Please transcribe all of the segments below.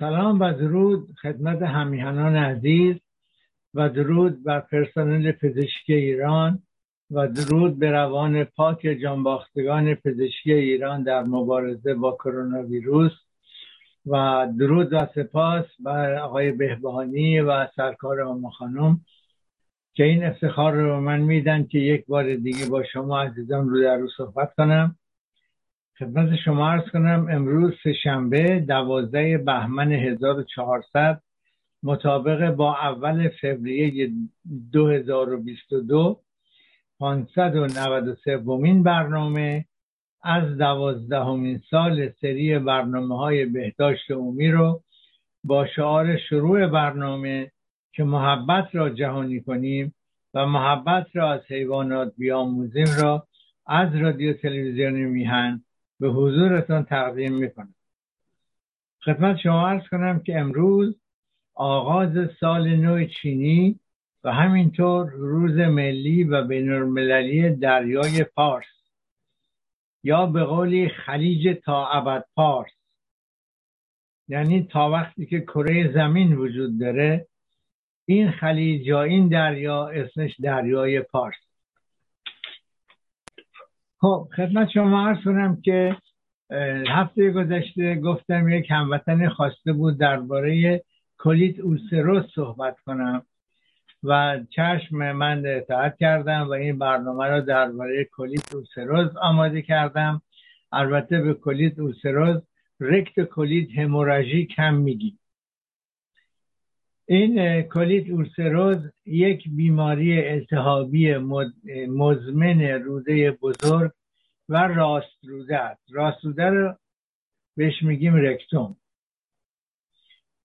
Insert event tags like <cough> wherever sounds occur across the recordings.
سلام و درود خدمت همیهنان عزیز و درود بر پرسنل پزشکی ایران و درود به روان پاک جانباختگان پزشکی ایران در مبارزه با کرونا ویروس و درود و سپاس بر آقای بهبانی و سرکار آما خانم که این افتخار رو به من میدن که یک بار دیگه با شما عزیزان رو در رو صحبت کنم. خدمت شما ارز کنم امروز شنبه دوازده بهمن 1400 مطابق با اول فوریه 2022 593 ومین برنامه. از دوازدهمین سال سری برنامه های بهداشت عمومی رو با شعار شروع برنامه که محبت را جهانی کنیم و محبت را از حیوانات بیاموزیم را از رادیو تلویزیون میهن به حضورتان تقدیم می‌کنم. خدمت شما ارز کنم که امروز آغاز سال نو چینی و همینطور روز ملی و بین المللی دریای پارس یا به قولی خلیج تا ابد پارس. یعنی تا وقتی که کره زمین وجود داره این خلیج یا این دریا اسمش دریای پارس. خب خدمت شما عرض کنم که هفته گذشته گفتم یک هموطن خواسته بود درباره کلیت اوسروس صحبت کنم و چشم من اطاعت کردم و این برنامه را درباره کلیت اوسروز آماده کردم. البته به کلیت اوسروز رکت کلیت هموراژی کم میگیم. این کلیت اورسروز یک بیماری التهابی مزمن روده بزرگ و راست روده است. راست روده رو بهش میگیم رکتوم.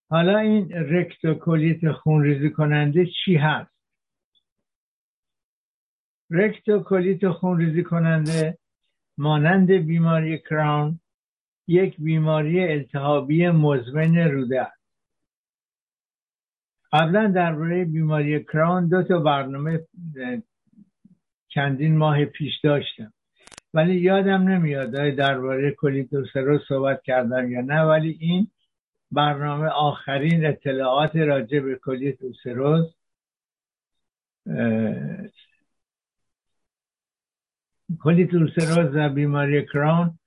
حالا این rectocolite خونریزی کننده چی هست؟ rectocolite خونریزی کننده مانند بیماری کرون یک بیماری التهابی مزمن روده است. قبلا درباره بیماری کران دو تا برنامه چندین ماه پیش داشتم. ولی یادم نمیاد درباره کولیتوسروز صحبت کردم یا نه ولی این برنامه آخرین اطلاعات راجع به کولیتوسروز کولیتوسروز و بیماری کران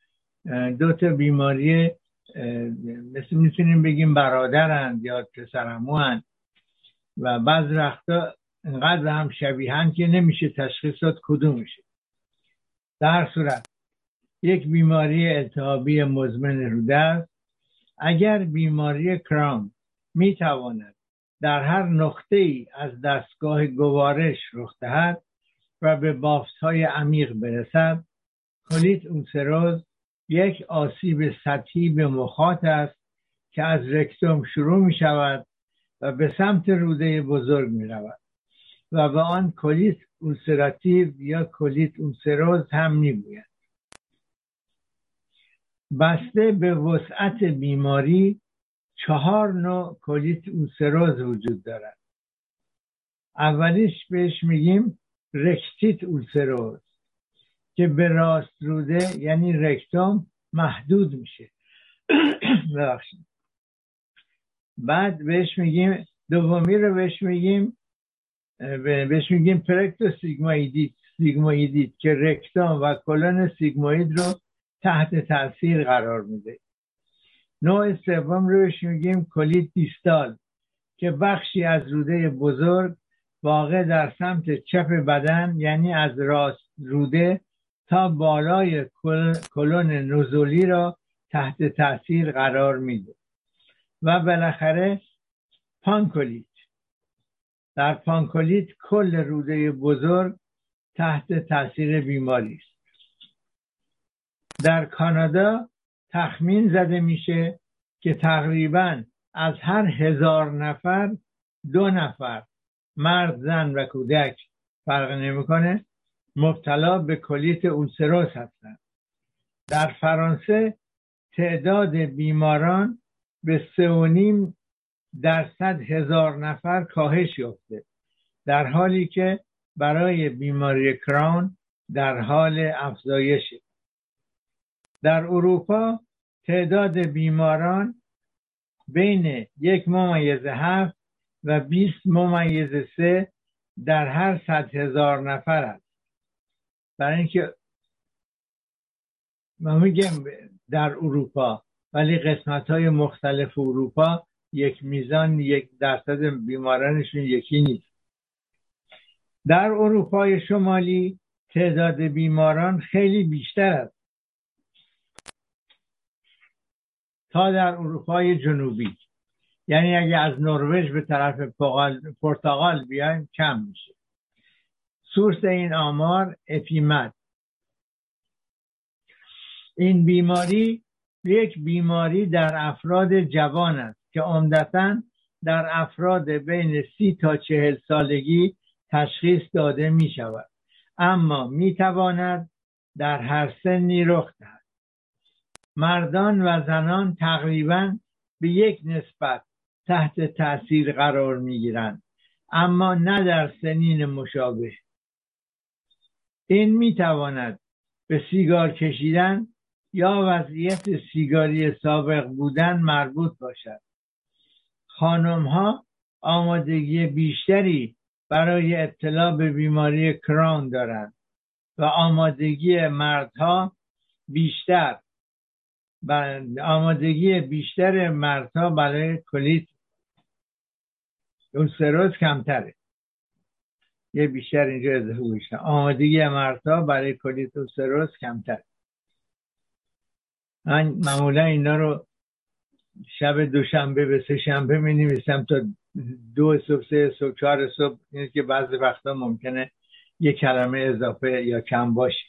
دو تا بیماری مثل می‌تونیم بگیم برادرند یا پسرموهند. و بعض وقتا انقدر هم شبیهن که نمیشه تشخیص داد کدومشه در صورت یک بیماری التهابی مزمن روده است. اگر بیماری کرام می‌تواند در هر نقطه ای از دستگاه گوارش رخ دهد و به بافت های عمیق برسد کلیت اوسروز یک آسیب سطحی به مخاط است که از رکتوم شروع می شود و به سمت روده بزرگ می رود و به آن کلیت اوسراتیو یا کلیت اوسروز هم می گوید. بسته به وسعت بیماری چهار نوع کلیت اوسروز وجود دارد. اولیش بهش میگیم rectite ulcéreuse که به راست روده یعنی رکتوم محدود میشه. <clears throat> ببخشید. بعد بهش میگیم دومی رو بهش میگیم بهش میگیم procto sigmoïdite sigmoïdite که rectum و کلون سیگموید رو تحت تاثیر قرار میده. نوع سوم رو بهش میگیم colite distale که بخشی از روده بزرگ واقع در سمت چپ بدن یعنی از راست روده تا بالای کلون نزولی را تحت تاثیر قرار میده. و بالاخره پانکولیت. در پانکولیت کل روده بزرگ تحت تاثیر بیماری است. در کانادا تخمین زده میشه که تقریبا از هر هزار نفر دو نفر مرد زن و کودک فرق نمی‌کنه مبتلا به کلیت اولسروس هستند. در فرانسه تعداد بیماران به نیم درصد هزار نفر کاهش یافته. در حالی که برای بیماری کران در حال افزایشه. در اروپا تعداد بیماران بین یک ممیز هفت و 20 ممیز سه در هر صد هزار نفر است. برای اینکه ما میگم در اروپا ولی قسمت های مختلف اروپا یک میزان یک درصد بیمارانشون یکی نیست. در اروپای شمالی تعداد بیماران خیلی بیشتر است. تا در اروپای جنوبی. یعنی اگه از نروژ به طرف پرتغال بیایم کم میشه. سورس این آمار اپیمت این بیماری یک بیماری در افراد جوان است که عمدتا در افراد بین سی تا چهل سالگی تشخیص داده می شود اما می تواند در هر سنی رخ دهد. مردان و زنان تقریبا به یک نسبت تحت تاثیر قرار می گیرند اما نه در سنین مشابه. این می تواند به سیگار کشیدن یا وضعیت سیگاری سابق بودن مربوط باشد. خانم ها آمادگی بیشتری برای ابتلا به بیماری کران دارند و آمادگی مردها بیشتر آمادگی بیشتر مردها برای کلیت سروز کمتره. یه بیشتر اینجا اضافه آمادگی مردها برای کلیت سروز کمتره. من معمولا اینا رو شب دوشنبه به سه شنبه می نویسم تا دو صبح سه صبح چهار صبح. این که بعضی وقتا ممکنه یه کلمه اضافه یا کم باشه.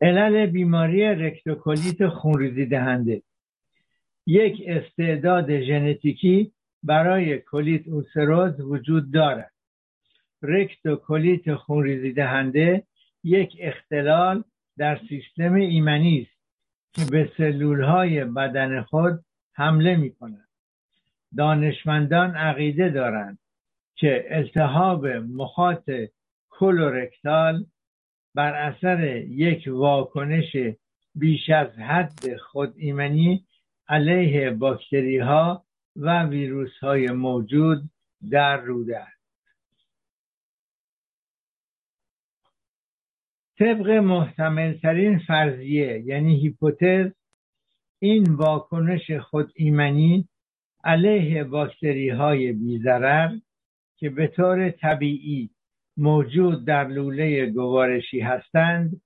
علل بیماری rectocolite خونریزی دهنده. یک استعداد ژنتیکی برای colite ulcéreuse وجود دارد. rectocolite خونریزی دهنده یک اختلال در سیستم ایمنی است که به سلول های بدن خود حمله می کند. دانشمندان عقیده دارند که التهاب مخاط کلورکتال بر اثر یک واکنش بیش از حد خود ایمنی علیه باکتری ها و ویروس های موجود در روده است. طبق محتمل ترین فرضیه یعنی هیپوتز این واکنش خود ایمنی علیه باکتری های بیزرر که به طور طبیعی موجود در لوله گوارشی هستند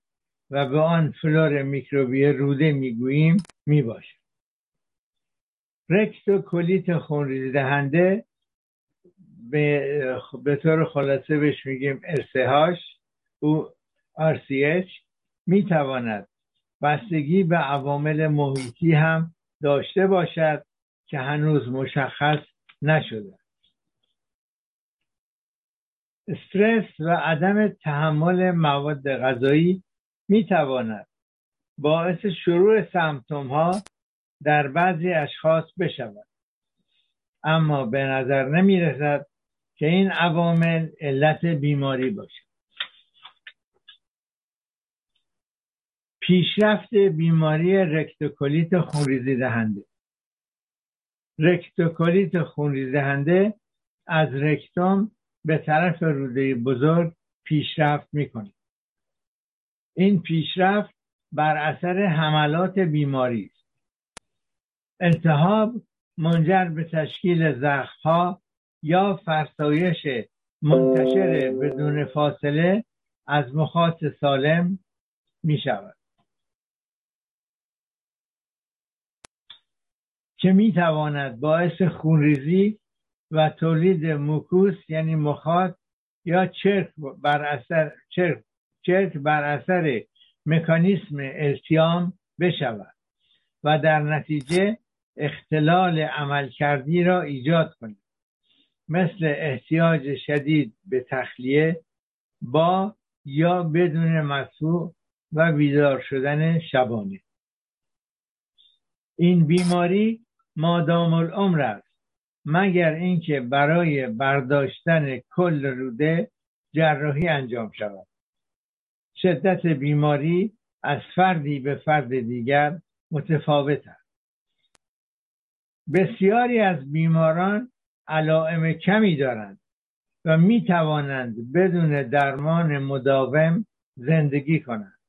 و به آن فلور میکروبی روده می‌گوییم می‌باشد. رکتو کلیت خونریزی دهنده به, به طور خلاصه بهش میگیم ارسهاش او RCH می تواند بستگی به عوامل محیطی هم داشته باشد که هنوز مشخص نشده. استرس و عدم تحمل مواد غذایی می تواند باعث شروع symptôme ها در بعضی اشخاص بشود. اما به نظر نمی رسد که این عوامل علت بیماری باشد. پیشرفت بیماری rectocolite خونریزی دهنده. rectocolite خونریزی دهنده از رکتوم به طرف روده بزرگ پیشرفت می‌کنه. این پیشرفت بر اثر حملات بیماری است. التهاب منجر به تشکیل زخمها یا فرسایش منتشر بدون فاصله از مخاط سالم می شود که می تواند باعث خونریزی و تولید موکوس یعنی مخاط یا چرک بر اثر چرک, چرک بر اثر مکانیسم التیام بشود و در نتیجه اختلال عملکردی را ایجاد کند. مثل احتیاج شدید به تخلیه با یا بدون مدفوع و بیدار شدن شبانه. این بیماری مادام العمر است. مگر اینکه برای برداشتن کل روده جراحی انجام شود. شدت بیماری از فردی به فرد دیگر متفاوت است. بسیاری از بیماران علائم کمی دارند و می توانند بدون درمان مداوم زندگی کنند.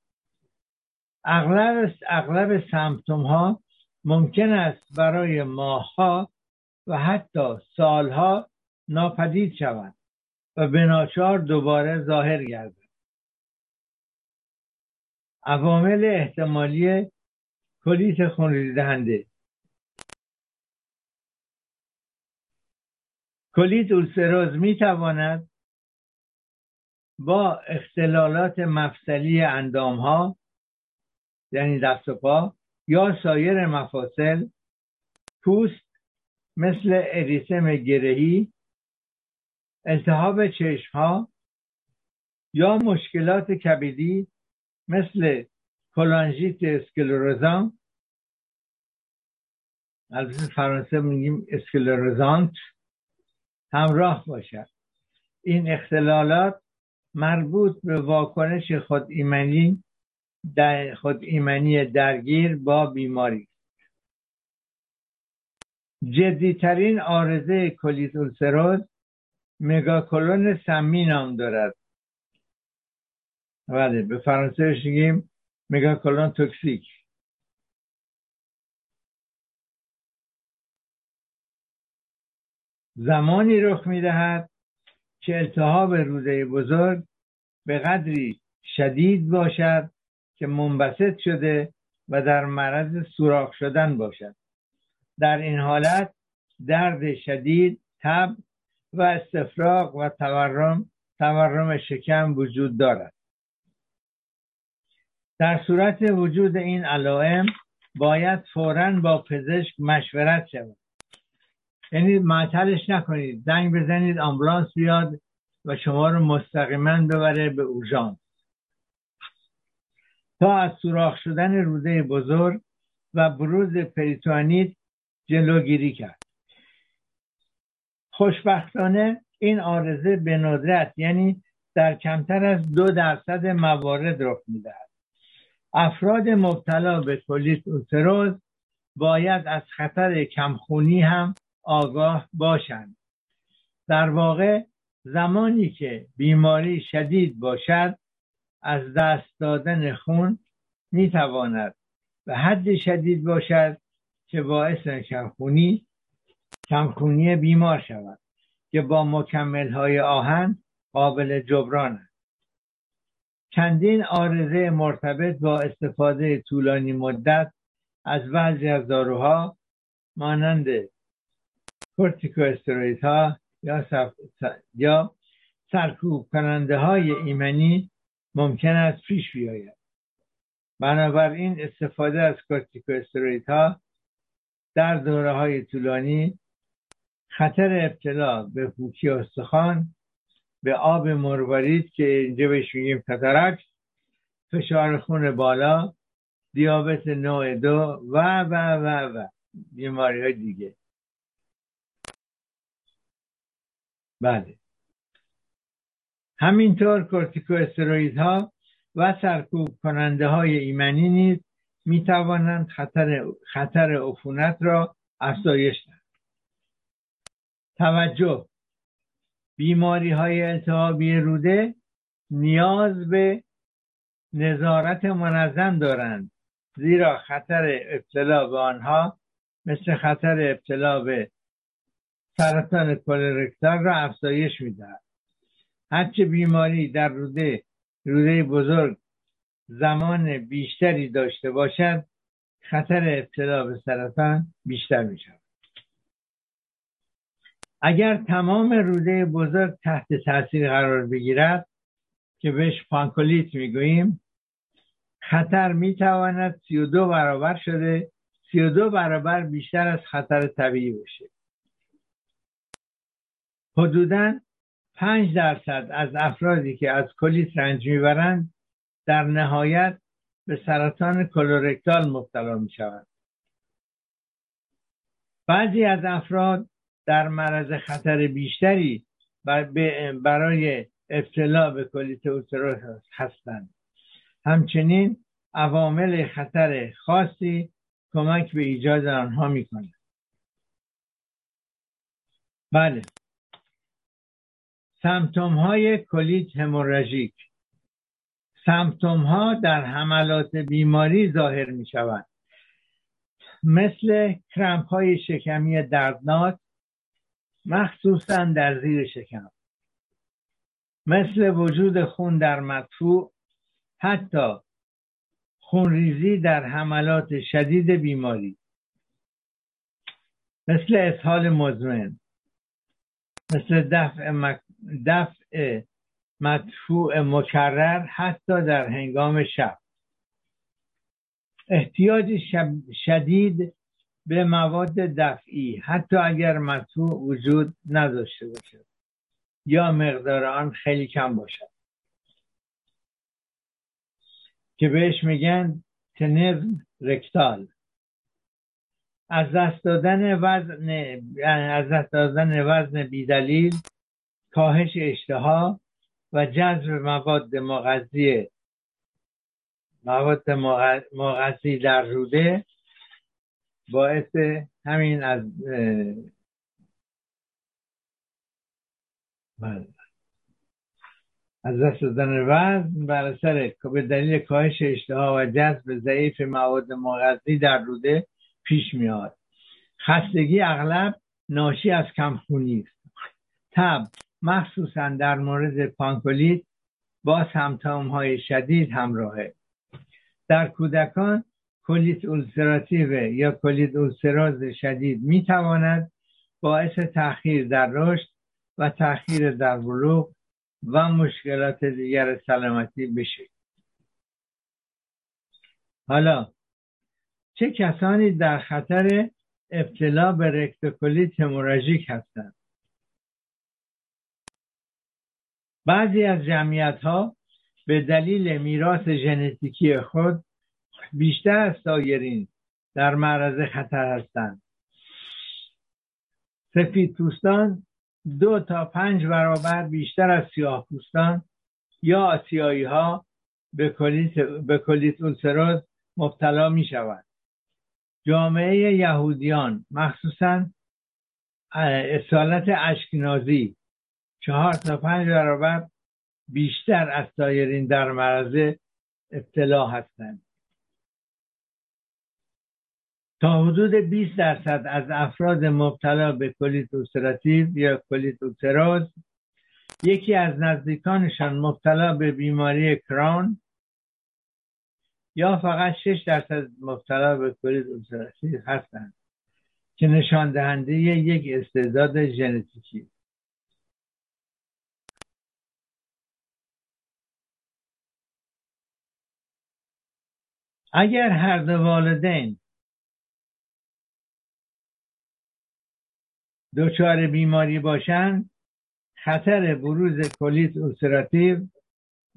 اغلب اغلب سمپتوم ها ممکن است برای ماهها و حتی سالها ناپدید شوند و به ناچار دوباره ظاهر گردد. عوامل احتمالی کلیت خونریزی دهنده کلیت اولسروز می تواند با اختلالات مفصلی اندام ها یعنی دست و پا یا سایر مفاصل پوست مثل اریسم گرهی التهاب چشم ها یا مشکلات کبدی مثل کلانژیت اسکلروزان. البته فرانسه میگیم اسکلروزانت. همراه باشد این اختلالات مربوط به واکنش خود ایمنی در خود ایمنی درگیر با بیماری. جدیترین آرزه کلیت اولسروز مگاکولون سمی نام دارد. بله به فرانسه میگیم مگاکولون توکسیک. زمانی رخ می‌دهد که التهاب روده بزرگ به قدری شدید باشد که منبسط شده و در معرض سوراخ شدن باشد. در این حالت درد شدید تب و استفراغ و تورم تورم شکم وجود دارد. در صورت وجود این علائم باید فورا با پزشک مشورت شود. یعنی معطلش نکنید. زنگ بزنید آمبولانس بیاد و شما رو مستقیما ببره به اورژانس. تا از سوراخ شدن روده بزرگ و بروز پریتوانیت جلوگیری کرد. خوشبختانه این آرزه به ندرت یعنی در کمتر از دو درصد موارد رخ می‌دهد. افراد مبتلا به کولیت اوتروز باید از خطر کمخونی هم آگاه باشند. در واقع زمانی که بیماری شدید باشد از دست دادن خون می تواند به حد شدید باشد که باعث کمخونی کمخونی بیمار شود که با مکمل های آهن قابل جبران است. چندین آرزه مرتبط با استفاده طولانی مدت از بعضی از داروها مانند کورتیکواستروئید ها یا, یا سرکوب کننده های ایمنی ممکن است پیش بیاید. بنابراین استفاده از کورتیکواستروئید ها در دوره های طولانی خطر ابتلا به پوکی استخوان به آب مروارید که اینجا بهش میگیم cataracte فشار خون بالا دیابت نوع دو و و و و بیماری های دیگه. بله. همینطور کورتیکو ها و سرکوب کننده های ایمنی نیز می توانند خطر, خطر عفونت را افزایش دهند. توجه بیماری های التهابی روده نیاز به نظارت منظم دارند زیرا خطر ابتلا به آنها مثل خطر ابتلا به سرطان کولرکتال را افزایش می‌دهد. هرچه بیماری در روده روده بزرگ زمان بیشتری داشته باشد خطر ابتلا به سرطان بیشتر می شود اگر تمام روده بزرگ تحت تاثیر قرار بگیرد که بهش پانکولیت می‌گوییم خطر می‌تواند 32 برابر شده 32 برابر بیشتر از خطر طبیعی باشه. حدودا 5 درصد از افرادی که از کلیت رنج می‌برند در نهایت به سرطان کلورکتال مبتلا می شود بعضی از افراد در معرض خطر بیشتری برای ابتلا به کلیت اوتروس هستند. همچنین عوامل خطر خاصی کمک به ایجاد آنها می کند بله. سمتوم های کلیت هموراژیک. سمتوم ها در حملات بیماری ظاهر می شوند مثل کرمپ های شکمی دردناک مخصوصا در زیر شکم. مثل وجود خون در مدفوع حتی خونریزی در حملات شدید بیماری. مثل اسهال مزمن مثل دفع. دفع مدفوع مکرر حتی در هنگام شب. احتیاج شدید به مواد دفعی حتی اگر مدفوع وجود نداشته باشد یا مقدار آن خیلی کم باشد. که بهش میگن تنزم رکتال. از دست دادن وزن از دست دادن وزن بیدلیل کاهش اشتها و جذب مواد مغذی مواد مغذی در روده باعث همین از بله. از دست دادن وزن بر اثر به دلیل کاهش اشتها و جذب ضعیف مواد مغذی در روده پیش میاد خستگی اغلب ناشی از کمخونی است تب مخصوصا در مورد پانکولیت با سمتوم های شدید همراهه. در کودکان کلیت اولسراتیو یا کلیت اولسراز شدید می تواند باعث تاخیر در رشد و تاخیر در بلوغ و مشکلات دیگر سلامتی بشه. حالا چه کسانی در خطر ابتلا به رکتوکولیت هموراژیک هستند؟ بعضی از جمعیت ها به دلیل میراث ژنتیکی خود بیشتر از سایرین در معرض خطر هستند. سفید پوستان دو تا پنج برابر بیشتر از سیاه پوستان یا آسیایی ها به کلیت, به مبتلا می شود جامعه یهودیان مخصوصا اصالت اشکنازی چهار تا پنج برابر بیشتر از سایرین در معرض ابتلا هستند تا حدود 20 درصد از افراد مبتلا به کلیت اوسراتیو یا کلیت اوسراز یکی از نزدیکانشان مبتلا به بیماری کران یا فقط 6 درصد مبتلا به کلیت اوسراتیو هستند که نشان دهنده یک استعداد ژنتیکی. اگر هر دو والدین دچار بیماری باشند خطر بروز کلیت اوسراتیو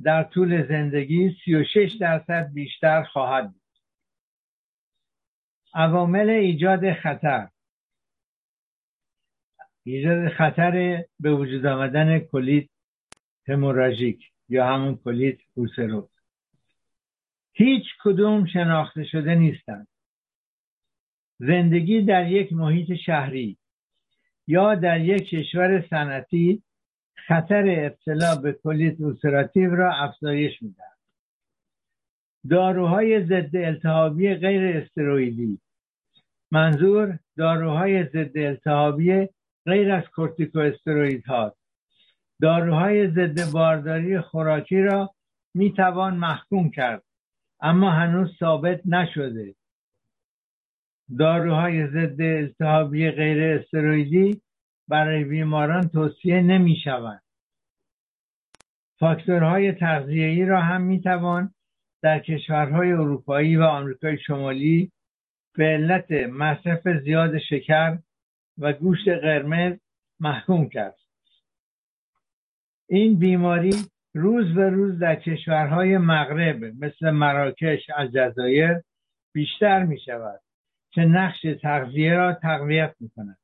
در طول زندگی 36 درصد بیشتر خواهد بود. عوامل ایجاد خطر ایجاد خطر به وجود آمدن کلیت هموراژیک یا همون کلیت اوسروز هیچ کدوم شناخته شده نیستند. زندگی در یک محیط شهری یا در یک کشور صنعتی خطر ابتلا به کلیت اوسراتیو را افزایش می‌دهد. داروهای ضد التهابی غیر استروئیدی. منظور داروهای ضد التهابی غیر از کورتیکواستروئید هاست داروهای ضد بارداری خوراکی را می توان محکوم کرد. اما هنوز ثابت نشده. داروهای ضد التهابی غیر استروئیدی برای بیماران توصیه نمی شوند فاکتورهای تغذیه‌ای را هم می توان در کشورهای اروپایی و آمریکای شمالی به علت مصرف زیاد شکر و گوشت قرمز محکوم کرد. این بیماری روز به روز در کشورهای مغرب مثل مراکش الجزایر بیشتر می شود که نقش تغذیه را تقویت می کند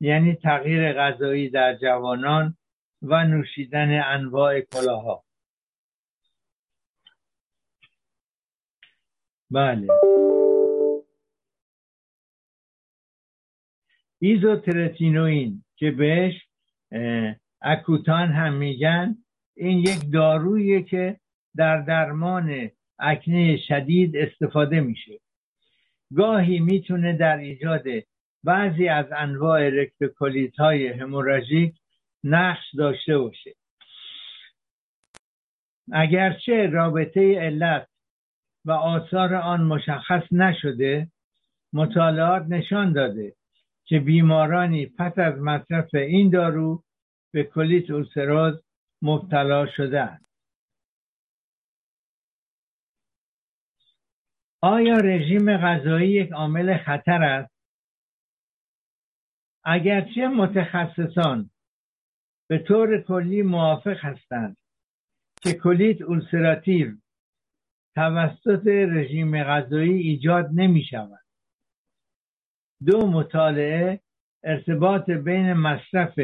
یعنی تغییر غذایی در جوانان و نوشیدن انواع کلاها بله. ایزوترتینوین که بهش اکوتان هم میگن این یک دارویی که در درمان اکنه شدید استفاده میشه. گاهی می‌تونه در ایجاد بعضی از انواع رکتوکولیت های هموراژیک نقش داشته باشه. اگرچه رابطه علت و آثار آن مشخص نشده مطالعات نشان داده که بیمارانی پس از مصرف این دارو به کلیت اولسراز مبتلا شدهاند آیا رژیم غذایی یک عامل خطر است؟ اگرچه متخصصان به طور کلی موافق هستند که کلیت اولسراتیو توسط رژیم غذایی ایجاد نمی شود. دو مطالعه ارتباط بین مصرف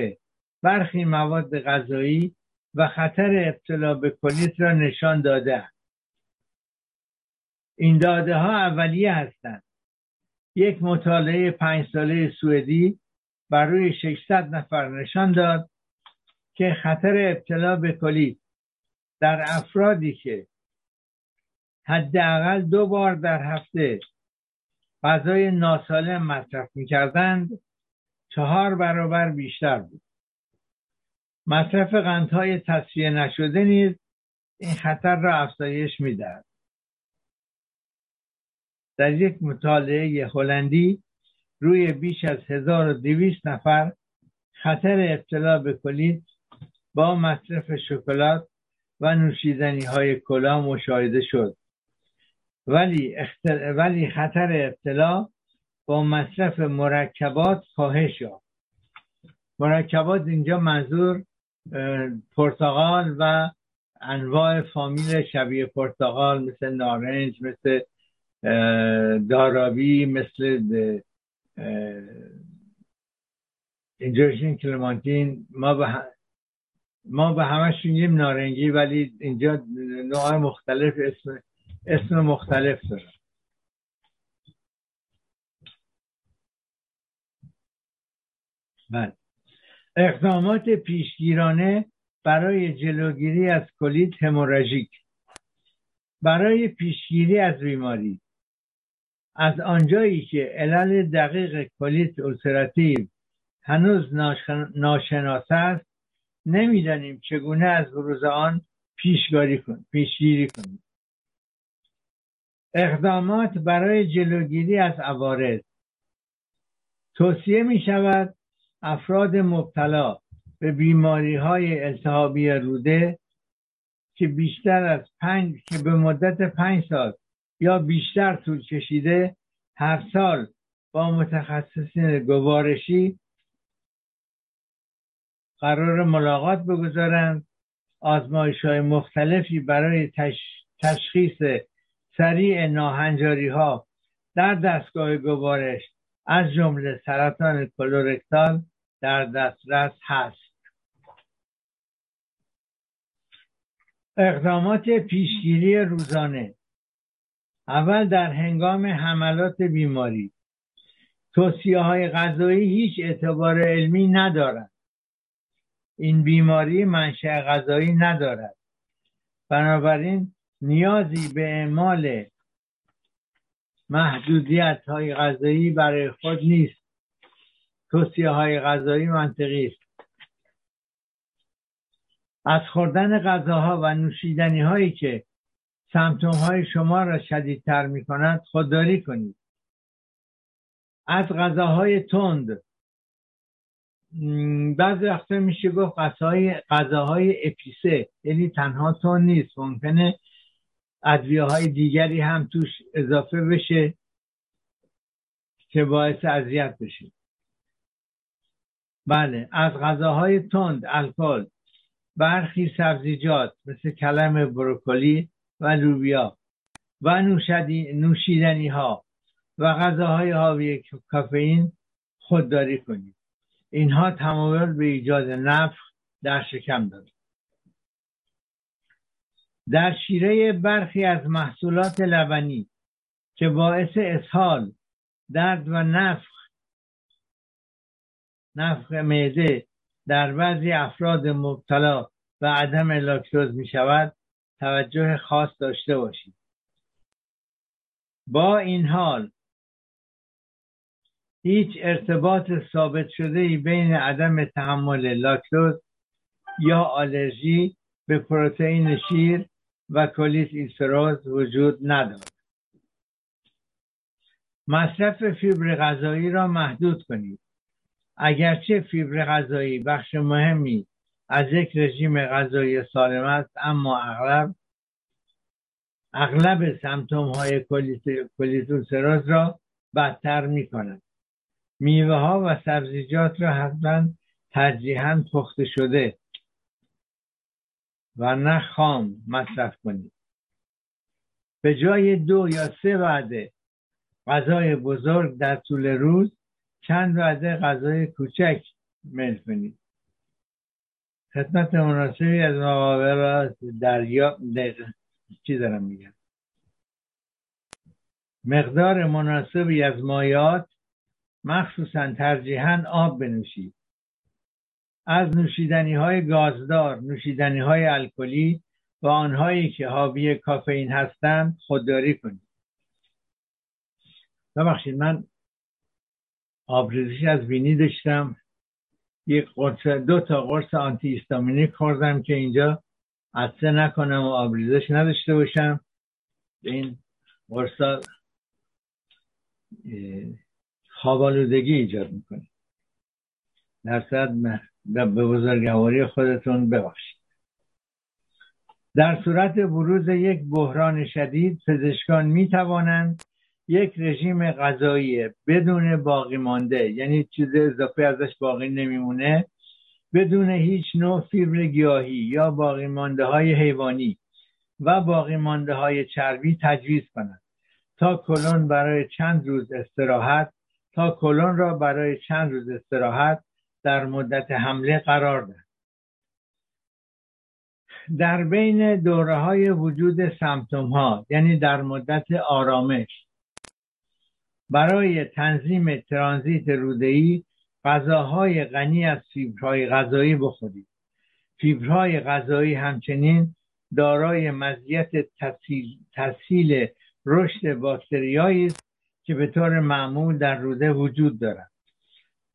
برخی مواد غذایی و خطر ابتلا به کلیت را نشان داده. این داده ها اولیه هستند. یک مطالعه پنج ساله سوئدی بر روی 600 نفر نشان داد که خطر ابتلا به کلیت در افرادی که حداقل دو بار در هفته غذای ناسالم مصرف می‌کردند چهار برابر بیشتر بود. مصرف قندهای تصفیه نشده نیز این خطر را افزایش می‌دهد. در یک مطالعه هلندی روی بیش از 1200 نفر خطر ابتلا به کلید با مصرف شکلات و نوشیدنی های کلا مشاهده شد. ولی, ولی خطر ابتلا با مصرف مرکبات کاهش یافت. مرکبات اینجا منظور پرتغال و انواع فامیل شبیه پرتغال مثل نارنج مثل دارابی مثل اینجاشین کلمانتین ما به ما به همشون یه نارنگی ولی اینجا نوع مختلف اسم اسم مختلف دارن بله. اقدامات پیشگیرانه برای جلوگیری از کلیت هموراژیک. برای پیشگیری از بیماری. از آنجایی که علل دقیق کلیت اولسراتیو هنوز ناشناس است نمی‌دانیم چگونه از بروز آن پیشگیری کنیم. اقدامات برای جلوگیری از عوارض. توصیه می شود افراد مبتلا به بیماری های التهابی روده که بیشتر از پنج که به مدت پنج سال یا بیشتر طول کشیده هر سال با متخصصین گوارشی قرار ملاقات بگذارند. آزمایش های مختلفی برای تشخیص سریع ناهنجاری ها در دستگاه گوارش از جمله سرطان کلورکتال در دسترس هست. اقدامات پیشگیری روزانه. اول در هنگام حملات بیماری. توصیه های غذایی هیچ اعتبار علمی ندارد این بیماری منشأ غذایی ندارد. بنابراین نیازی به اعمال محدودیت های غذایی برای خود نیست. توصیه های غذایی منطقی است. از خوردن غذاها و نوشیدنی هایی که سمتوم های شما را شدیدتر می کند خودداری کنید. از غذاهای تند. بعضی وقتا میشه گفت غذاهای غذاهای اپیسه یعنی تنها تون نیست. ممکنه ادویه های دیگری هم توش اضافه بشه که باعث اذیت بشه. بله از غذاهای تند الکل برخی سبزیجات مثل کلم بروکلی و لوبیا و نوشیدنی ها و غذاهای حاوی کافئین خودداری کنید اینها تمایل به ایجاد نفخ در شکم دارد در شیره برخی از محصولات لبنی که باعث اسهال درد و نفخ نفخ معده در بعضی افراد مبتلا و عدم لاکتوز می شود توجه خاص داشته باشید. با این حال هیچ ارتباط ثابت شده ای بین عدم تحمل لاکتوز یا آلرژی به پروتئین شیر و کلیت ایستروز وجود ندارد. مصرف فیبر غذایی را محدود کنید. اگرچه فیبر غذایی بخش مهمی از یک رژیم غذایی سالم است اما اغلب اغلب سمتوم های کولیتوسراز را بدتر می کند میوه ها و سبزیجات را حتما ترجیحاً پخته شده و نه خام مصرف کنید. به جای دو یا سه وعده غذای بزرگ در طول روز چند وعده غذای کوچک میل کنید. خدمت مناسبی از مقابل دریا چی دارم میگم؟ مقدار مناسبی از مایات مخصوصا ترجیحاً آب بنوشید. از نوشیدنی های گازدار نوشیدنی های الکلی و آنهایی که حاوی کافئین هستند خودداری کنید. ببخشید من آبریزشی از بینی داشتم. یک قرص دو تا قرص آنتی استامینیک خوردم که اینجا عطسه نکنم و آبریزش نداشته باشم. این قرصا خوابالودگی ایجاد می‌کنه. در به بزرگواری خودتون ببخشید. در صورت بروز یک بحران شدید پزشکان می توانند یک رژیم غذایی بدون باقی مانده. یعنی چیز اضافه ازش باقی نمیمونه. بدون هیچ نوع فیبر گیاهی یا باقی مانده های حیوانی و باقی مانده های چربی تجویز کنند. تا کلون برای چند روز استراحت تا کلون را برای چند روز استراحت در مدت حمله قرار دهد. در بین دوره های وجود سمتوم ها یعنی در مدت آرامش برای تنظیم ترانزیت رودهی غذاهای غنی از فیبرهای غذایی بخورید. فیبرهای غذایی همچنین دارای مزیت تسهیل رشد باکتریایی است که به طور معمول در روده وجود دارد.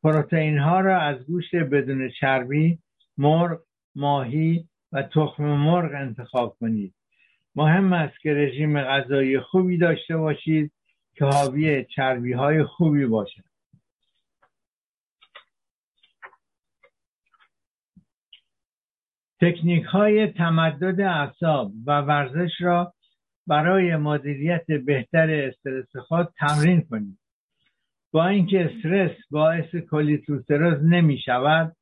پروتئین ها را از گوشت بدون چربی مرغ ماهی و تخم مرغ انتخاب کنید. مهم است که رژیم غذایی خوبی داشته باشید که حاوی چربی های خوبی باشد تکنیک های تمدد اعصاب و ورزش را برای مدیریت بهتر استرس خود تمرین کنید. با اینکه استرس باعث کولیتوستروز نمی شود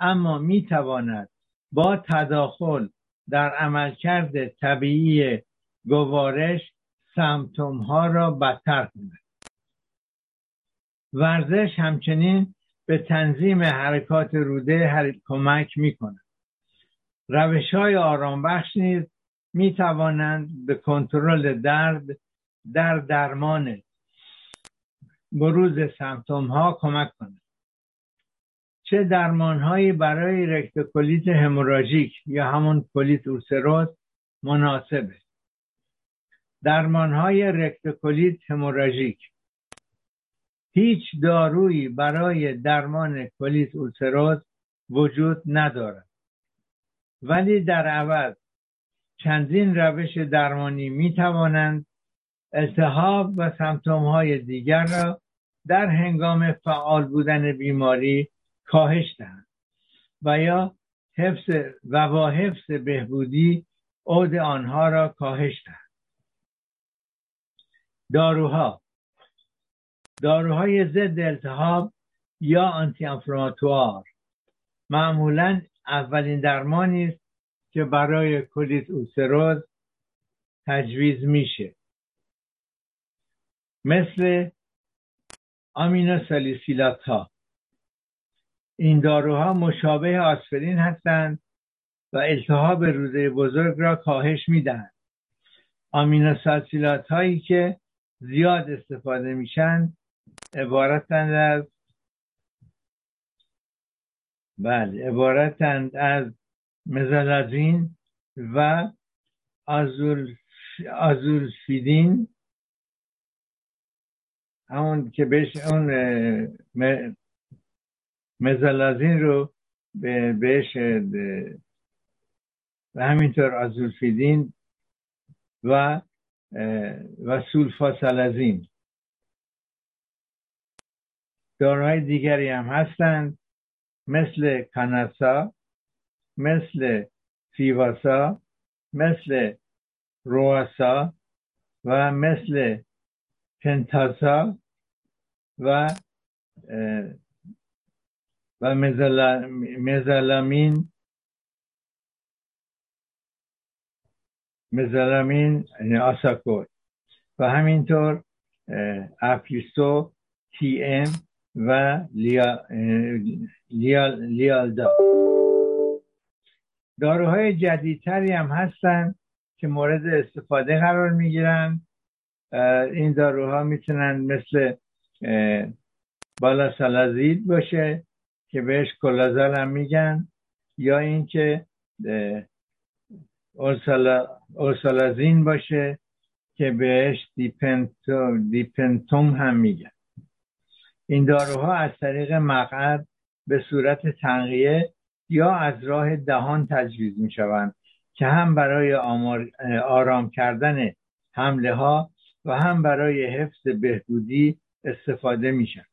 اما می تواند با تداخل در عملکرد طبیعی گوارش سمتوم ها را بدتر کند ورزش همچنین به تنظیم حرکات روده کمک می کند روش های آرام بخش نیز می توانند به کنترل درد در درمان بروز سمتوم ها کمک کنند. چه درمان هایی برای rectocolite hémorragique یا همون colite ulcéreuse مناسبه؟ درمان های rectocolite hémorragique. هیچ دارویی برای درمان colite ulcéreuse وجود ندارد. ولی در عوض چندین روش درمانی می توانند التهاب و symptôme های دیگر را در هنگام فعال بودن بیماری کاهش دهند و یا حفظ و با حفظ بهبودی عود آنها را کاهش دهند. داروها. داروهای ضد التهاب یا آنتی انفلاماتوار معمولا اولین درمانی است که برای کلیت اوسروز تجویز میشه. مثل آمینوسالیسیلات ها این داروها مشابه آسپرین هستند و التهاب روده بزرگ را کاهش می‌دهند. آمینوسالیسیلات هایی که زیاد استفاده میشن عبارتند از بله عبارتند از مزالازین و آزولفیدین. همون که بهش اون مزالازین رو بهش و همینطور آزولفیدین و و سولفاسالازین داروهای دیگری هم هستند. مثل کاناسا مثل فیواسا مثل رواسا و مثل پنتاسا و و مزالامین مزالامین یعنی آساکور و همینطور افلیسو تی ام و لیالدا. داروهای جدیدتری هم هستن که مورد استفاده قرار می‌گیرن. این داروها می‌تونن مثل بالاسالازید باشه که بهش کلازال هم میگن یا اینکه اورسالازین باشه که بهش دیپنتوم هم میگن. این داروها از طریق مقعد به صورت تنقیه یا از راه دهان تجویز می شوند که هم برای آرام کردن حمله ها و هم برای حفظ بهبودی استفاده میشن.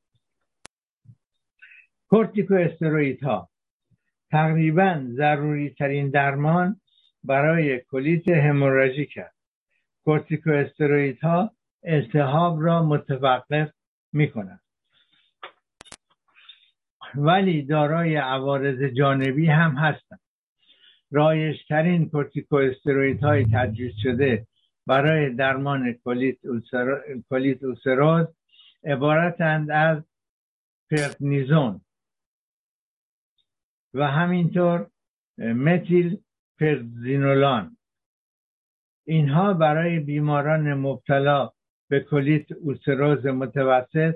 کورتیکو استروید ها تقریبا ضروری ترین درمان برای کلیت هموراژیک است کورتیکو استروید ها التهاب را متوقف می کنند ولی دارای عوارض جانبی هم هستند. رایج‌ترین کورتیکو استروید های تجویز شده برای درمان colite ulcéreuse عبارتند از پردنیزون و همینطور متیل پرزینولان اینها برای بیماران مبتلا به کلیت اوسروز متوسط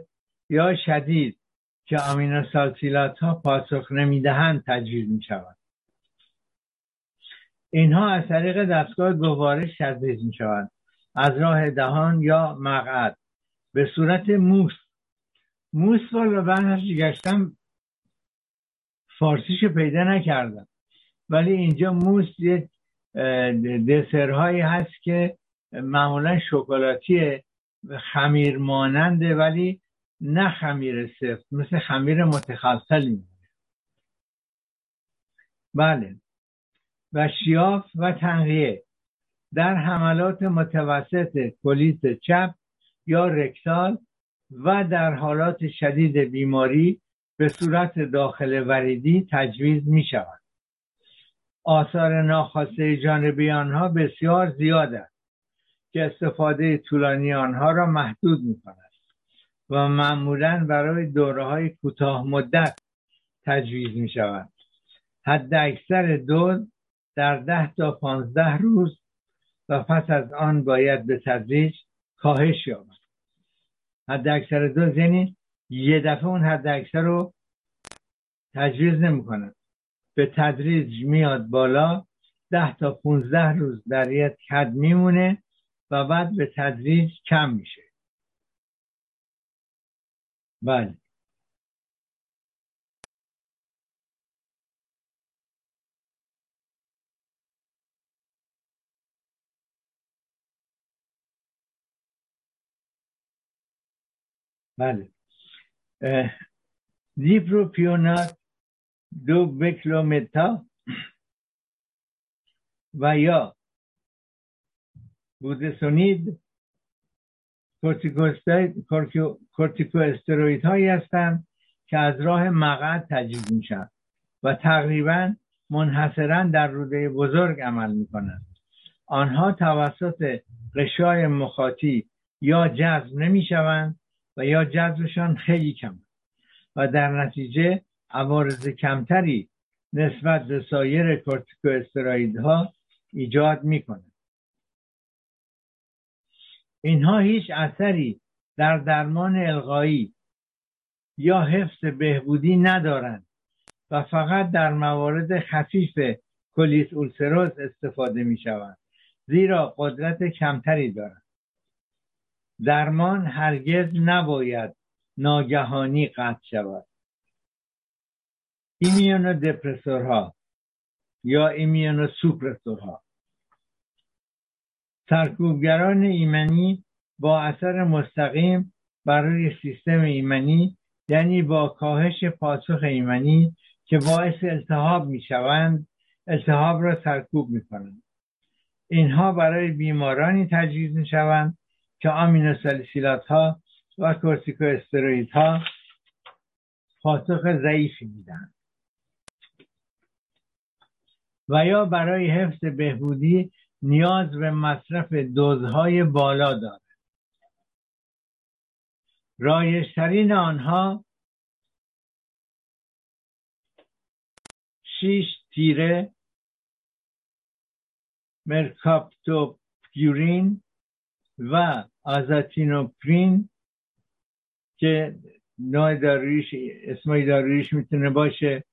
یا شدید که آمینوسالسیلات ها پاسخ نمی‌دهند تجویز می شود اینها از طریق دستگاه گوارش تجویز می شوند از راه دهان یا مقعد. به صورت موس. موس رو بعدش گشتم فارسیشو پیدا نکردم ولی اینجا موس یه دسرهایی هست که معمولا شکلاتی خمیر ماننده ولی نه خمیر سفت مثل خمیر متخلصل بله. و شیاف و تنقیه. در حملات متوسط کلیت چپ یا رکتال و در حالات شدید بیماری به صورت داخل وریدی تجویز می شود. آثار ناخواسته جانبی آنها بسیار زیاد است که استفاده طولانی آنها را محدود می کند و معمولا برای دوره های کوتاه مدت تجویز می شود. حد اکثر دوز در ده تا پانزده روز و پس از آن باید به تدریج کاهش یابد حد اکثر دوز یعنی یه دفعه اون حد اکثر رو تجویز نمی به تدریج میاد بالا ده تا 15 روز در یک حد میمونه و بعد به تدریج کم میشه. بله. بله. دیپروپیونات دو بکلومتا و یا بودسونید کورتیکو استروید هایی هستند که از راه مقعد تجدید میشن و تقریبا منحصرا در روده بزرگ عمل می‌کنند. آنها توسط قشای مخاطی یا جذب نمی‌شوند و یا جذبشان خیلی کم و در نتیجه عوارض کمتری نسبت به سایر کورتیکو ایجاد می‌کنند اینها هیچ اثری در درمان القایی یا حفظ بهبودی ندارند و فقط در موارد خفیف کلیت اولسروز استفاده می شوند زیرا قدرت کمتری دارند. درمان هرگز نباید ناگهانی قطع شود. ایمیونو دپرسورها یا ایمیونو سوپرسورها سرکوبگران ایمنی با اثر مستقیم برای سیستم ایمنی یعنی با کاهش پاسخ ایمنی که باعث التهاب می شوند التهاب را سرکوب می کنند اینها برای بیمارانی تجویز می شوند که آمینوسالیسیلات ها و کورتیکو استروید ها پاسخ ضعیفی میدن و یا برای حفظ بهبودی نیاز به مصرف دوزهای بالا دارد. رایشترین آنها شیش تیره مرکاپتوپیورین و آزاتینوپرین که نوع دارویش اسمای دارویش می‌تونه باشه.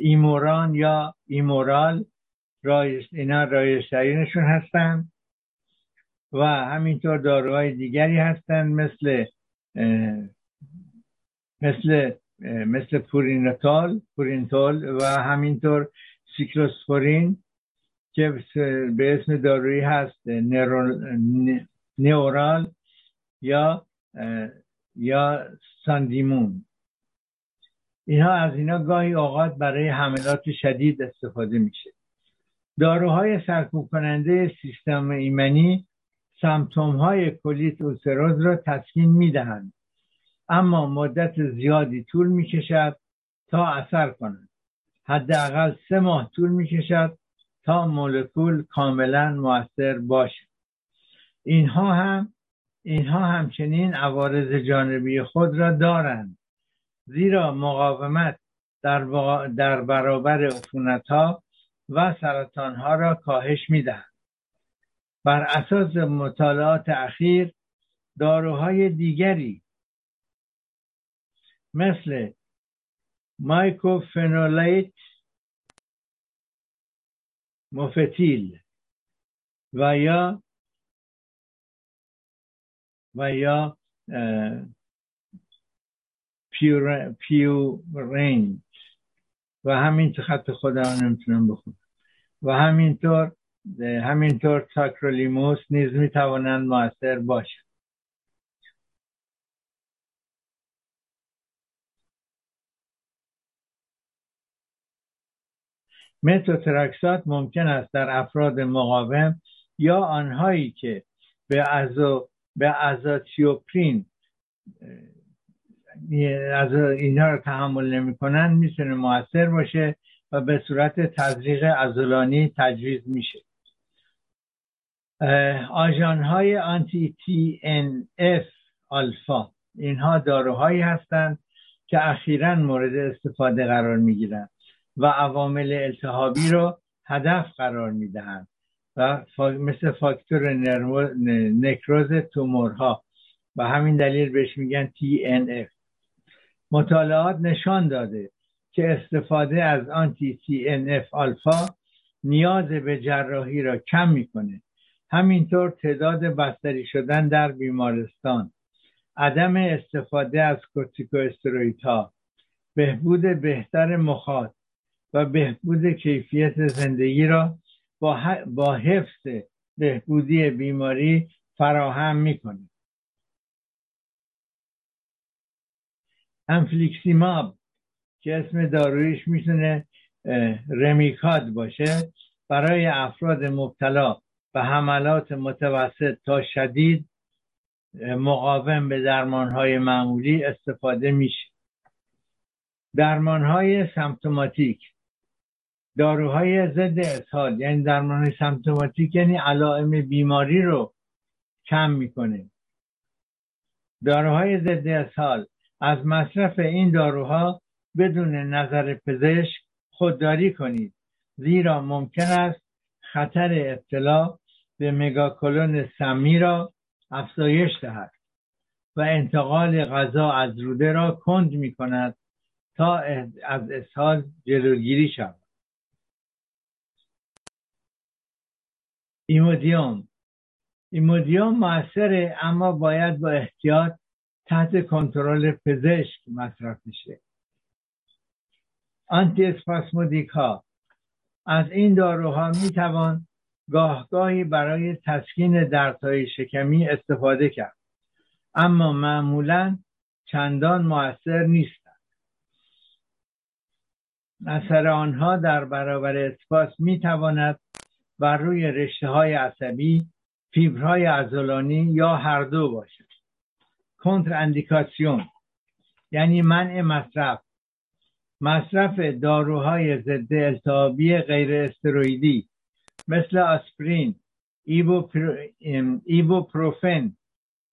ایموران یا ایمورال رایش اینا رایشترینشون هستن و همینطور داروهای دیگری هستن مثل مثل مثل پورینتال پورینتول و همینطور سیکلوسفورین که به اسم دارویی هست نورال یا یا ساندیمون. اینها از اینا گاهی اوقات برای حملات شدید استفاده میشه. داروهای سرکوب کننده سیستم ایمنی سمتوم های کلیت اوسروز را تسکین می‌دهند. اما مدت زیادی طول می‌کشد تا اثر کنند. حداقل سه ماه طول می‌کشد تا مولکول کاملا موثر باشد اینها هم اینها همچنین عوارض جانبی خود را دارند. زیرا مقاومت در, در برابر عفونت ها و سرطان ها را کاهش می‌دهند بر اساس مطالعات اخیر داروهای دیگری مثل مایکوفنولیت مفتیل و یا و یا پیورنج و همین خط خودم نمی‌تونم بخونم. و همینطور همینطور تاکرولیموس نیز می‌توانند موثر باشند. متوترکسات ممکن است در افراد مقاوم یا آنهایی که به ازو به ازاتیوپرین از اینها رو تحمل نمی‌کنن می‌تونه موثر باشه و به صورت تزریق ازولانی تجویز میشه. آژان های آنتی اف آلفا اینها داروهایی هستند که اخیرا مورد استفاده قرار می‌گیرند و عوامل التهابی رو هدف قرار می‌دهند و مثل فاکتور نکروز تومورها. و همین دلیل بهش میگن TNF مطالعات نشان داده که استفاده از آنتی TNF آلفا نیاز به جراحی را کم می‌کنه. همینطور تعداد بستری شدن در بیمارستان عدم استفاده از کورتیکوستروئیدها ها بهبود بهتر مخاط و بهبود کیفیت زندگی را با, با حفظ بهبودی بیماری فراهم می‌کنه. انفلیکسیماب که اسم دارویش می‌تونه رمیکاد باشه برای افراد مبتلا به حملات متوسط تا شدید مقاوم به درمانهای معمولی استفاده میشه. درمانهای سمتوماتیک. داروهای ضد اسهال یعنی درمان سمتوماتیک یعنی علائم بیماری رو کم می‌کنه. داروهای ضد اسهال از مصرف این داروها بدون نظر پزشک خودداری کنید. زیرا ممکن است خطر ابتلا به مگاکولون سمی را افزایش دهد و انتقال غذا از روده را کند می کند تا از اسهال جلوگیری شود. ایمودیوم. ایمودیوم موثره اما باید با احتیاط تحت کنترل پزشک مصرف میشه. آنتی اسپاسمودیک ها از این داروها می توان گاهگاهی برای تسکین دردهای شکمی استفاده کرد. اما معمولا چندان موثر نیستند. اثر آنها در برابر اسپاس می تواند بر روی رشته های عصبی فیبرهای عضلانی یا هر دو باشد. کنتر اندیکاسیون یعنی منع مصرف. مصرف داروهای ضد التهابی غیر استروئیدی مثل آسپرین ایبوپروفن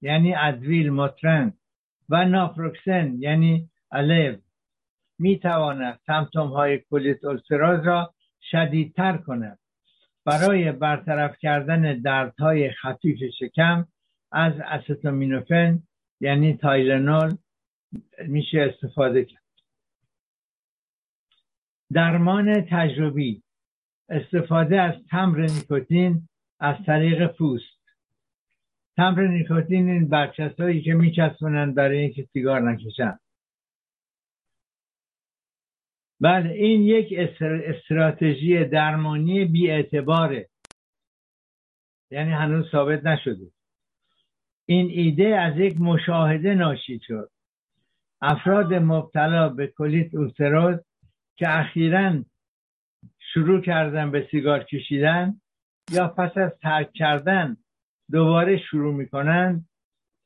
یعنی ادویل مترن و ناپروکسن یعنی الو می تواند سمتوم های کولیت اولسراز را شدیدتر کند. برای برطرف کردن دردهای خفیف شکم از استامینوفن یعنی تایلنول میشه استفاده کرد. درمان تجربی استفاده از تمر نیکوتین از طریق پوست. تمر نیکوتین این برچست که میچسبونن برای اینکه سیگار نکشن. بله این یک استراتژی درمانی بیاعتباره. یعنی هنوز ثابت نشده. این ایده از یک مشاهده ناشی شد. افراد مبتلا به کلیت اوستروز که اخیرا شروع کردن به سیگار کشیدن یا پس از ترک کردن دوباره شروع می‌کنن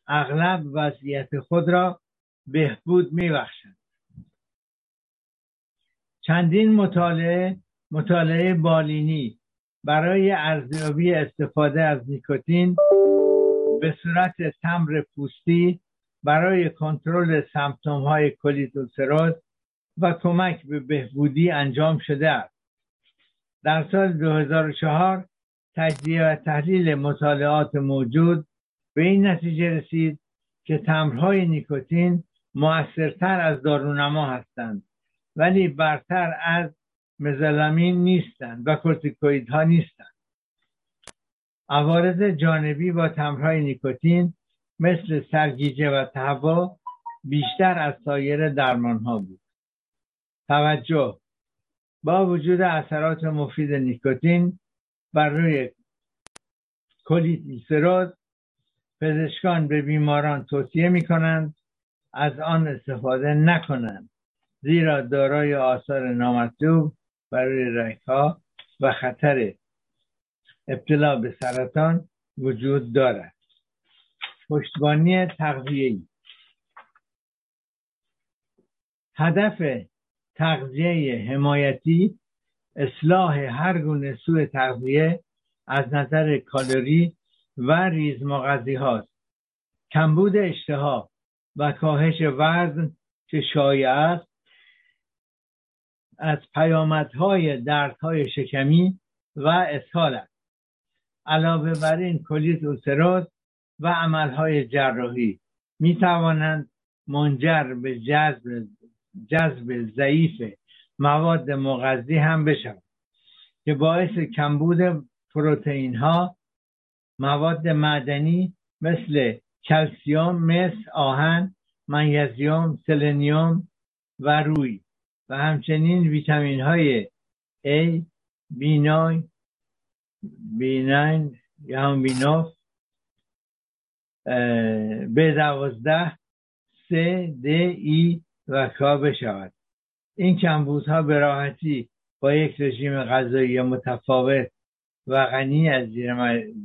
اغلب وضعیت خود را بهبود میبخشند. چندین مطالعه مطالعه بالینی برای ارزیابی استفاده از نیکوتین به صورت تمر پوستی برای کنترل سمپتوم های کولیتوسروز و کمک به بهبودی انجام شده است. در سال 2004 تجزیه و تحلیل مطالعات موجود به این نتیجه رسید که تمرهای نیکوتین موثرتر از دارونما هستند ولی برتر از مزلامین نیستند و کورتیکویدها نیستند. عوارض جانبی با تمرهای نیکوتین مثل سرگیجه و تهوع بیشتر از سایر درمانها بود. توجه با وجود اثرات مفید نیکوتین بر روی کولیتیسروز پزشکان به بیماران توصیه می کنند از آن استفاده نکنند زیرا دارای آثار نامطلوب برای رگها و خطر ابتلا به سرطان وجود دارد. پشتبانی تغذیه‌ای. هدف تغذیه حمایتی اصلاح هر گونه سوء تغذیه از نظر کالری و ریز مغذی هاست کمبود اشتها و کاهش وزن که شایع است از پیامدهای دردهای شکمی و اسهال علاوه بر این کلیت اوسروز و عملهای جراحی می توانند منجر به جذب جذب ضعیف مواد مغذی هم بشود که باعث کمبود پروتئین ها مواد معدنی مثل کلسیوم مثل آهن منیزیوم سلنیوم و روی و همچنین ویتامین های A, B9, B9 یا هم B9 به دوازده C, D, E و K بشود. این کمبودها به راحتی با یک رژیم غذایی متفاوت و غنی از زیر,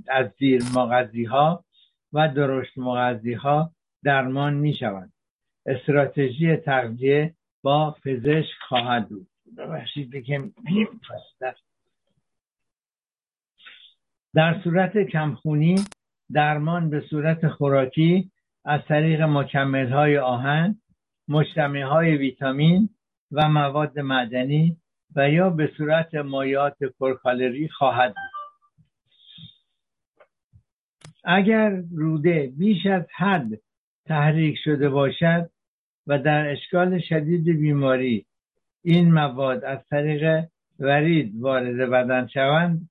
از زیر مغذی ها و درشت مغذی ها درمان می شوند استراتژی تغذیه با پزشک خواهد بود. ببخشید بگم. <clears throat> در صورت کمخونی درمان به صورت خوراکی از طریق مکمل های آهن مجتمع های ویتامین و مواد معدنی و یا به صورت مایات پرکالری خواهد بود. اگر روده بیش از حد تحریک شده باشد و در اشکال شدید بیماری این مواد از طریق ورید وارد بدن شوند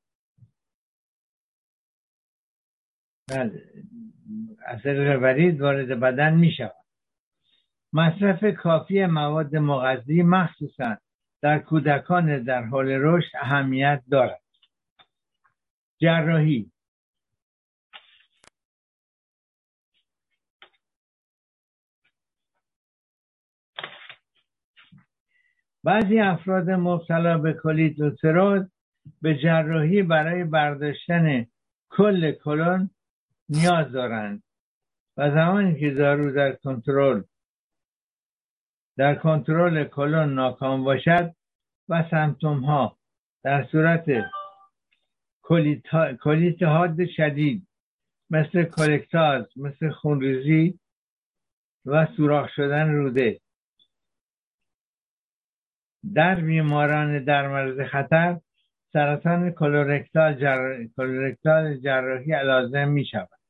بله. از طریق ورید وارد بدن می شوند مصرف کافی مواد مغذی مخصوصا در کودکان در حال رشد اهمیت دارد. جراحی. بعضی افراد مبتلا به کولیتوسروز به جراحی برای برداشتن کل کلون نیاز دارند و زمانی که دارو در کنترل در کنترل کلون ناکام باشد و سمتوم ها در صورت کلیت حاد شدید مثل کلکتاز مثل خونریزی و سوراخ شدن روده. در بیماران در مورد خطر سرطان کلورکتال, جر... کلورکتال جراحی لازم می شود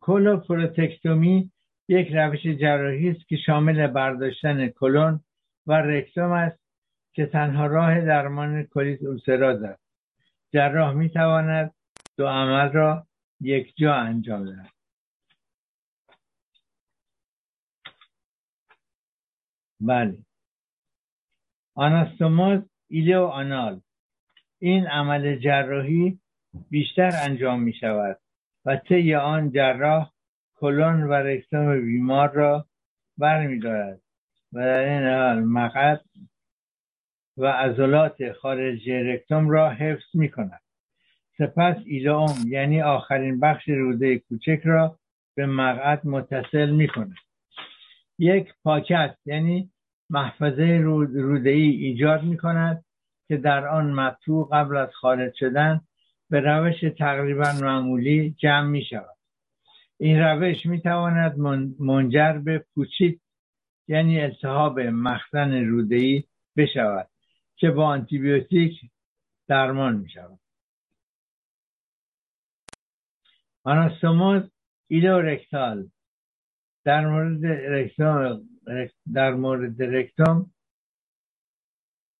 coloproctectomie یک روش جراحی است که شامل برداشتن کلون و رکتوم است که تنها راه درمان colite ulcéreuse است. جراح می تواند دو عمل را یک جا انجام دهد. بله. آناستوموز ایلو آنال. این عمل جراحی بیشتر انجام می شود و طی آن جراح کلون و رکتوم بیمار را برمیدارد و در این حال مقد و عضلات خارج رکتوم را حفظ می کند سپس ایلوم یعنی آخرین بخش روده کوچک را به مقعد متصل می کند یک پاکت یعنی محفظه روده ای ایجاد می کند که در آن مطوع قبل از خارج شدن به روش تقریبا معمولی جمع می شود. این روش می تواند منجر به پوچیت یعنی التهاب مخزن روده ای بشود که با آنتیبیوتیک درمان می شود. آناستوموز ایلورکتال در مورد رکتوم در مورد رکتوم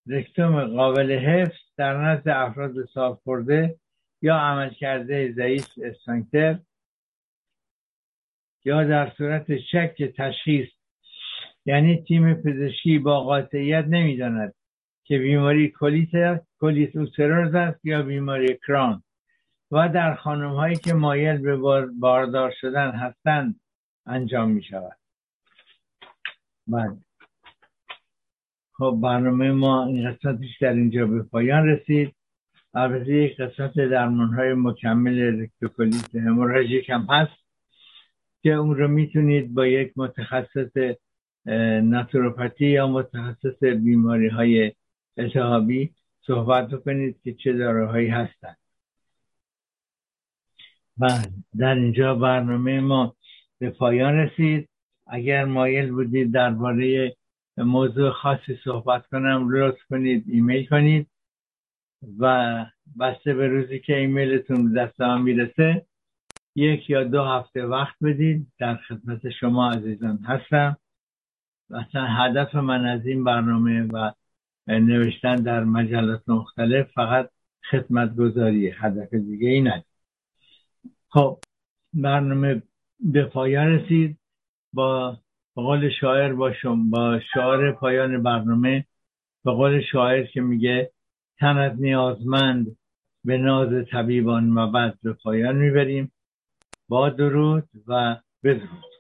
رکتوم قابل حفظ در نزد افراد سالخورده یا عملکرد ضعیف اسفنکتر یا در صورت شک تشخیص. یعنی تیم پزشکی با قاطعیت نمی‌داند که بیماری colite colite ulcéreuse است یا بیماری کرون. و در خانم هایی که مایل به باردار شدن هستند انجام می شود بله خب برنامه ما این قسمتش در اینجا به پایان رسید. البته یک قسمت درمان های مکمل رکتوکولیت هموراژیک هم هست که اون رو می‌تونید با یک متخصص ناتوروپاتی یا متخصص بیماری های التهابی صحبت کنید که چه داروهایی هستند بله در اینجا برنامه ما به پایان رسید. اگر مایل بودید درباره موضوع خاصی صحبت کنم لطف کنید ایمیل کنید. و بسته به روزی که ایمیلتون دست هم می‌رسه یک یا دو هفته وقت بدید در خدمت شما عزیزان هستم. اصلا هدف من از این برنامه و نوشتن در مجلات مختلف فقط خدمت گذاری هدف دیگه ای خب برنامه به پایان رسید. با قول شاعر باشم با شعار پایان برنامه به قول شاعر که میگه تنت نیازمند به ناز طبیبان و بعد به پایان می‌بریم. با درود و بدرود.